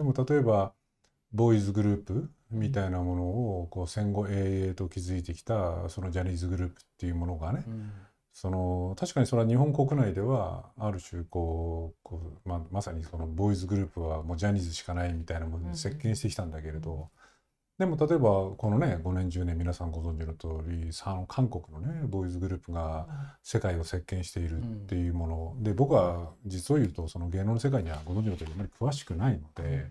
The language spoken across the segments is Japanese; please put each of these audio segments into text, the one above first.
でも例えばボーイズグループみたいなものをこう戦後永遠と築いてきたそのジャニーズグループっていうものがね、うん。その確かにそれは日本国内ではある種こうこう、まあ、まさにそのボーイズグループはもうジャニーズしかないみたいなものに席巻してきたんだけれど、でも例えばこのね5年10年皆さんご存知の通りさ韓国のねボーイズグループが世界を席巻しているっていうもの、で僕は実を言うとその芸能の世界にはご存知の通りあまり詳しくないので。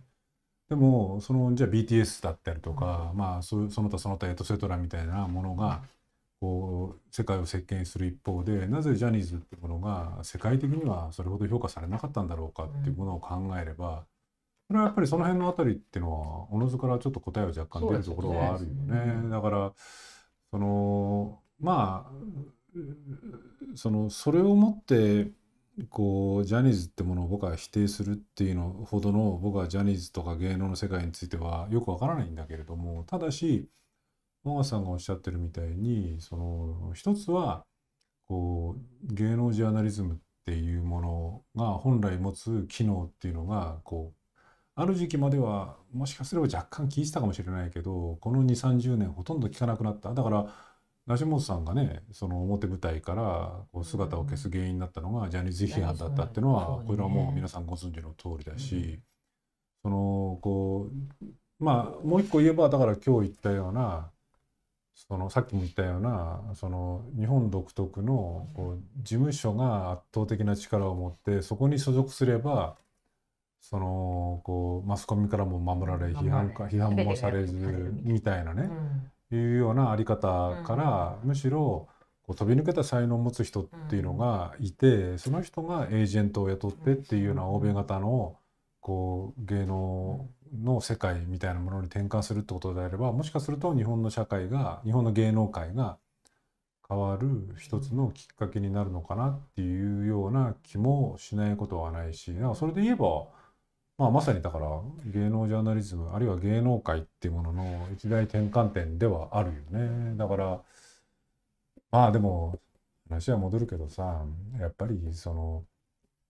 でもそのじゃあ BTS だったりとか、まあそその他その他エトセトラみたいなものがこう世界を席巻する一方でなぜジャニーズっていうものが世界的にはそれほど評価されなかったんだろうかっていうものを考えれば、それはやっぱりその辺のあたりっていうのはおのずからちょっと答えは若干出るところはあるよね。ねだからそのまあそのそれをもってこうジャニーズってものを僕は否定するっていうのほどの僕はジャニーズとか芸能の世界についてはよくわからないんだけれどもただし小川さんがおっしゃってるみたいにその一つはこう芸能ジャーナリズムっていうものが本来持つ機能っていうのがこうある時期まではもしかすれば若干効いてたかもしれないけどこの2 3 0年ほとんど効かなくなった。だから梨本さんがねその表舞台からこう姿を消す原因になったのがジャニーズ批判だったっていうのはこれはもう皆さんご存知の通りだしそのこうまあもう一個言えばだから今日言ったようなそのさっきも言ったようなその日本独特のこう事務所が圧倒的な力を持ってそこに所属すればそのこうマスコミからも守られ批判か批判もされずみたいなねいうようなあり方からむしろこう飛び抜けた才能を持つ人っていうのがいてその人がエージェントを雇ってっていうような欧米型のこう芸能の世界みたいなものに転換するってことであればもしかすると日本の社会が日本の芸能界が変わる一つのきっかけになるのかなっていうような気もしないことはないしだからそれで言えば、まあ、まさにだから芸能ジャーナリズムあるいは芸能界っていうものの一大転換点ではあるよね。だからまあでも話は戻るけどさやっぱりその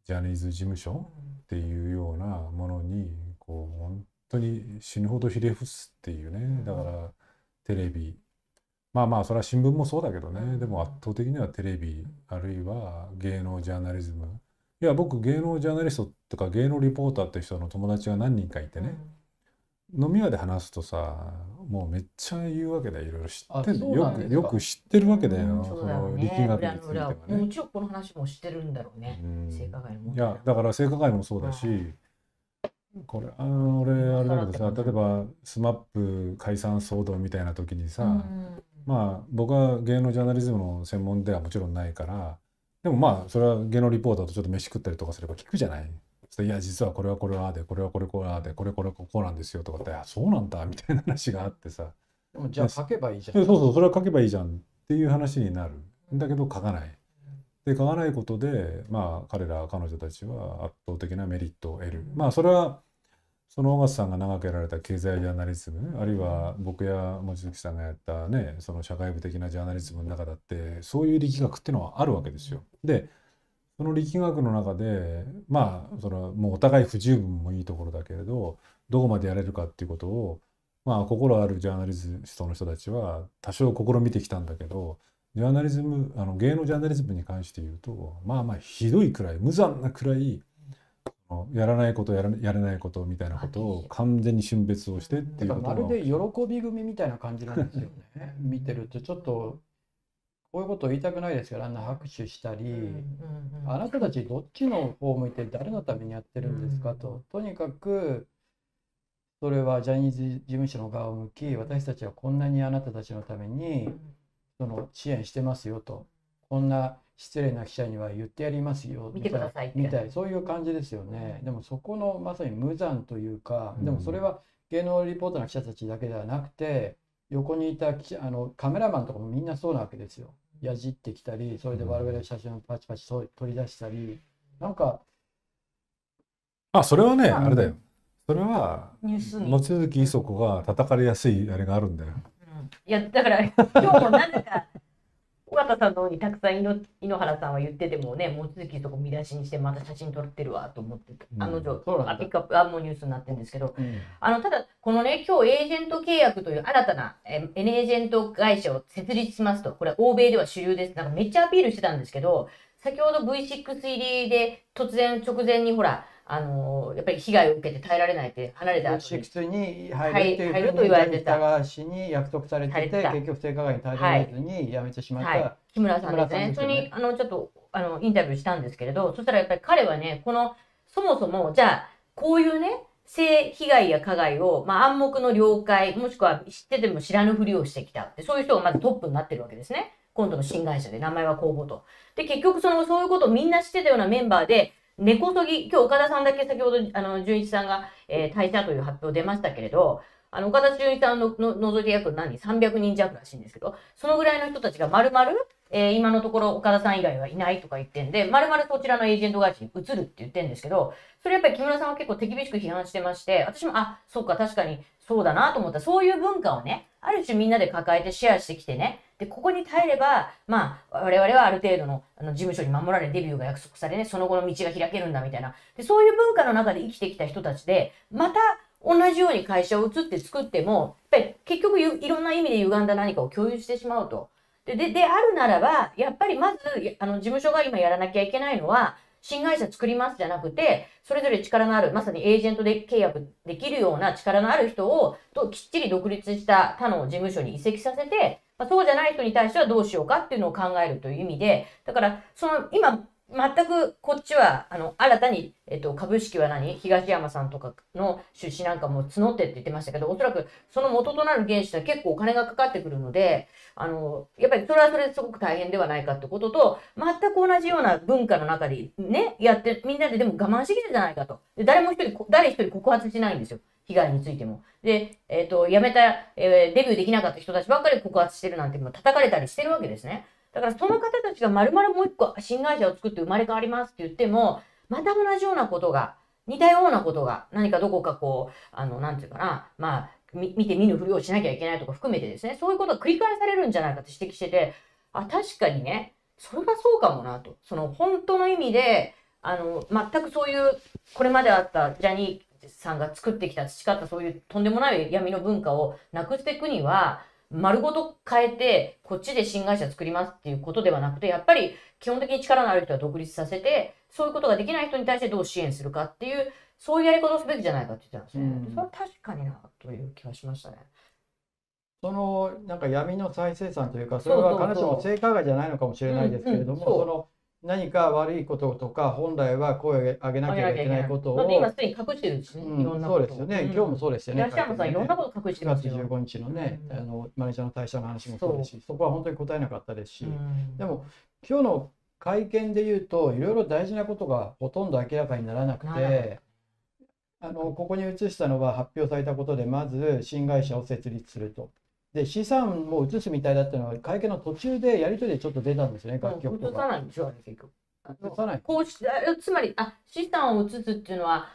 ジャニーズ事務所っていうようなものにこう本当に死ぬほどひれ伏すっていうね。だからテレビ。まあまあそれは新聞もそうだけどね。でも圧倒的にはテレビあるいは芸能ジャーナリズムいや僕芸能ジャーナリストとか芸能リポーターって人の友達が何人かいてね、飲み屋で話すとさもうめっちゃ言うわけだよ。いろいろ知ってんよくよく知ってるわけだよ、うんその力学については裏をねも。ちろんこの話も知ってるんだろうねうん。性加害の問い題やだから性加害もそうだし、これあの俺あれだけどさ例えば SMAP 解散騒動みたいな時にさ、うん。まあ僕は芸能ジャーナリズムの専門ではもちろんないからでもまあそれは芸能リポーターとちょっと飯食ったりとかすれば聞くじゃない？いや実はこれはこれはでこれはこれこれああでこれこれこうなんですよとかってあそうなんだみたいな話があってさでもじゃあ書けばいいじゃん。そうそうそれは書けばいいじゃんっていう話になるんだけど書かない。で書かないことでまあ彼ら彼女たちは圧倒的なメリットを得る。まあそれはその小笠さんが長くやられた経済ジャーナリズムあるいは僕や望月さんがやったねその社会部的なジャーナリズムの中だってそういう力学っていうのはあるわけですよ。でその力学の中でまあそれはもうお互い不十分もいいところだけれどどこまでやれるかっていうことをまあ心あるジャーナリストの人たちは多少試みてきたんだけどジャーナリズムあの芸能ジャーナリズムに関して言うとまあまあひどいくらい無残なくらいやらないことやらやれないことみたいなことを完全に瞬別をしてっていうことまるで喜び組みたいな感じなんですよね。見てるとちょっとこういうことを言いたくないですからあんな拍手したり、うんうんうんあなたたちどっちの方を向いて誰のためにやってるんですかと、とにかくそれはジャニーズ事務所の側を向き私たちはこんなにあなたたちのためにその支援してますよと。こんな失礼な記者には言ってやりますよ見てくださいみたいそういう感じですよね、でもそこのまさに無残というか、でもそれは芸能リポーターの記者たちだけではなくて横にいた記者あのカメラマンとかもみんなそうなわけですよ。やじってきたりそれで我々の写真をパチパチと取り出したり。なんかあそれはねうんあれだよ。それは望月磯子が叩かれやすいあれがあるんだよ。うん。いやだから今日もなぜか尾形さんの方にたくさん井ノ原さんは言っててもね、望月そこ見出しにしてまた写真撮ってるわと思って、うん。あの女、あピックアップ、あもうニュースになってるんですけど、うん。あの、ただ、このね、今日エージェント契約という新たなえ N エージェント会社を設立しますと、これは欧米では主流です。なんかめっちゃアピールしてたんですけど、先ほど V6 入りで突然直前にほら、あのーやっぱり被害を受けて耐えられないって離れた後に6に入るっていう入るふうにと言われてたジャニー高橋に約束されてて結局性加害に耐えられずに辞めてしまった、はい、木村さんですね。木村さんですよねそれに、あの、ちょっと、あの、インタビューしたんですけれど、そしたらやっぱり彼はね、この、そもそも、じゃあ、こういうね、性被害や加害を、まあ、暗黙の了解、もしくは知ってても知らぬふりをしてきたって、そういう人がまずトップになってるわけですね。今度の新会社で、名前は公募と。で、結局、その、そういうことをみんな知ってたようなメンバーで、根こそぎ、今日岡田さんだけ先ほど、あの、純一さんが、えー退社という発表出ましたけれど、あの、岡田純一さんのの除いて約何 ?300 人弱らしいんですけど、そのぐらいの人たちが丸々、えー今のところ岡田さん以外はいないとか言ってんで、丸々そちらのエージェント会社に移るって言ってんですけど、それやっぱり木村さんは結構手厳しく批判してまして、私も、あ、そうか、確かにそうだなと思った。そういう文化をね、ある種みんなで抱えてシェアしてきてね、で、ここに耐えれば、まあ、我々はある程度のあの事務所に守られ、デビューが約束されね、その後の道が開けるんだみたいな。で、そういう文化の中で生きてきた人たちで、また同じように会社を移って作っても、やっぱり結局いろんな意味で歪んだ何かを共有してしまうと。で、で、であるならば、やっぱりまず、あの、事務所が今やらなきゃいけないのは、新会社作りますじゃなくて、それぞれ力のある、まさにエージェントで契約できるような力のある人を、ときっちり独立した他の事務所に移籍させて、まあ、そうじゃない人に対してはどうしようかっていうのを考えるという意味で、だから、その、今、全くこっちは、あの、新たに、えっと、株式は何？東山さんとかの出資なんかも募ってって言ってましたけど、おそらくその元となる原資は結構お金がかかってくるので、あの、やっぱりそれはそれですごく大変ではないかってことと、全く同じような文化の中でね、やって、みんなででも我慢しきたじゃないかと。で誰も一人、誰一人告発しないんですよ。被害についても。で、えっ、と、辞めた、えーデビューできなかった人たちばっかり告発してるなんて、もう叩かれたりしてるわけですね。だからその方たちが丸々もう一個新会社を作って生まれ変わりますって言っても、また同じようなことが、似たようなことが、何かどこかこう、あの、なんていうかな、まあ、見て見ぬふりをしなきゃいけないとか含めてですね、そういうことが繰り返されるんじゃないかって指摘してて、あ、確かにね、それはそうかもなと。その本当の意味で、あの、全くそういう、これまであったジャニーさんが作ってきた、培ったそういうとんでもない闇の文化をなくしていくには、丸ごと変えて、こっちで新会社作りますっていうことではなくて、やっぱり基本的に力のある人は独立させて、そういうことができない人に対してどう支援するかっていう、そういうやり方をすべきじゃないかって言ってたんですね。うんそれは確かにな、という気がしましたね。そのなんか闇の再生産というかそれはそうそうそう必ずしも性加害じゃないのかもしれないですけれども、うんうんそうその何か悪いこととか本来は声を上げなければいけないことを、今すでに隠してるしね、うんいろんなことそうですよね、うん。今日もそうですよね。東山さん、いろんなこと隠して4月ますよ。15日のね、うんあのマネージャーの退社の話もそうですしそこは本当に答えなかったですし、うん。でも今日の会見で言うといろいろ大事なことがほとんど明らかにならなくてあのここに移したのは発表されたことでまず新会社を設立すると。で資産も移すみたいだったのは会見の途中でやり取りでちょっと出たんですよね楽曲と映さか。ないんでしょ、あれ結局。移さないこうしあつまりあ、資産を移すっていうのは、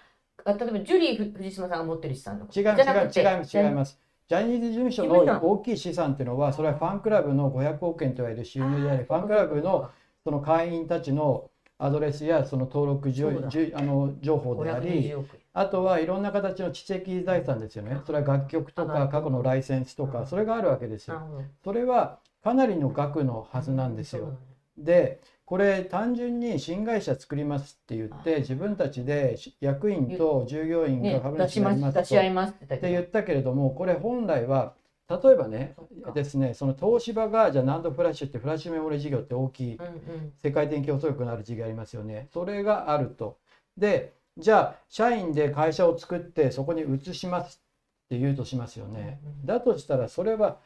あ例えばジュリー藤島さんが持ってる資産の違いますじゃなくて違います違います。ジャニーズ事務所事務所の大きい資産っていうのはそれはファンクラブの500億円といわれる収入でありファンクラブのその会員たちのアドレスやその登録じょじゅあの情報であり520億円あとはいろんな形の知的財産ですよね。それは楽曲とか過去のライセンスとかそれがあるわけですよ。それはかなりの額のはずなんですよ。でこれ単純に新会社作りますって言って自分たちで役員と従業員がね、株主になりますって言ったけれどもこれ本来は例えばねですねその東芝がじゃあナンドフラッシュってフラッシュメモリ事業って大きいうんうん。世界的に競争力のある事業ありますよね。それがあると。でじゃあ社員で会社を作ってそこに移しますって言うとしますよね。うんうん。だとしたらそれは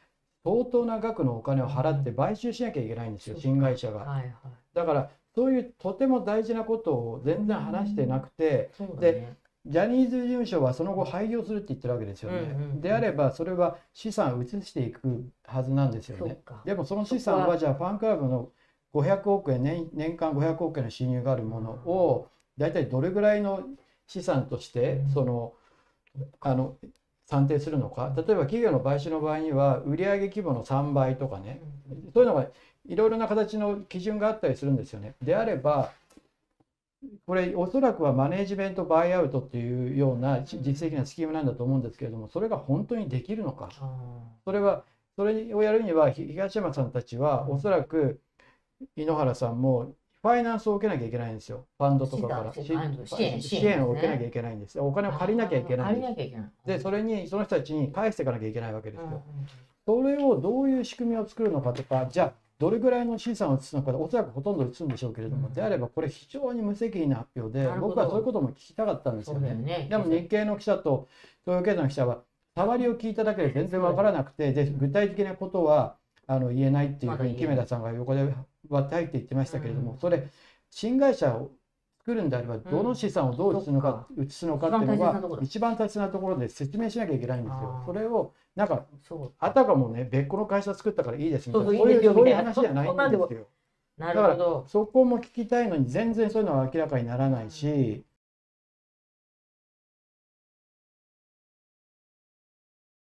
相当な額のお金を払って買収しなきゃいけないんですよ新会社が。はいはい。だからそういうとても大事なことを全然話してなくてそうだでね。ジャニーズ事務所はその後廃業するって言ってるわけですよね。うんうんうんであればそれは資産を移していくはずなんですよね。でもその資産はじゃあファンクラブの500億円年年間500億円の収入があるものを大体どれぐらいの資産としてうんそのあの算定するのか例えば企業の買収の場合には売上規模の3倍とかねそういうのがいろいろな形の基準があったりするんですよね。であればこれおそらくはマネジメントバイアウトっていうような実績なスキームなんだと思うんですけれどもそれが本当にできるのか。それはそれをやるには東山さんたちはおそらく井ノ原さんもファイナンスを受けなきゃいけないんですよ。ファンドとかから。支援を受けなきゃいけないんですお金を借りなきゃいけないでそれにその人たちに返していかなきゃいけないわけですよ。それをどういう仕組みを作るのかとかじゃあどれぐらいの資産を移すのかおそらくほとんど移すんでしょうけれども、うん。であればこれ非常に無責任な発表で僕はそういうことも聞きたかったんですそよね。ね。でも日経の記者と東洋経済の記者は触りを聞いただけで全然わからなくてで具体的なことはあの言えないっていうふうに木目田さんが横で割って入って言ってましたけれども、うん。それ新会社を作るんであればどの資産をどう移すのか、移すのかっていうのが一番大切なところ。で説明しなきゃいけないんですよ。それをなんかあたかもね別個の会社作ったからいいですみたいなそういう話じゃないんでですよ。なるほど。そこも聞きたいのに全然そういうのは明らかにならないし、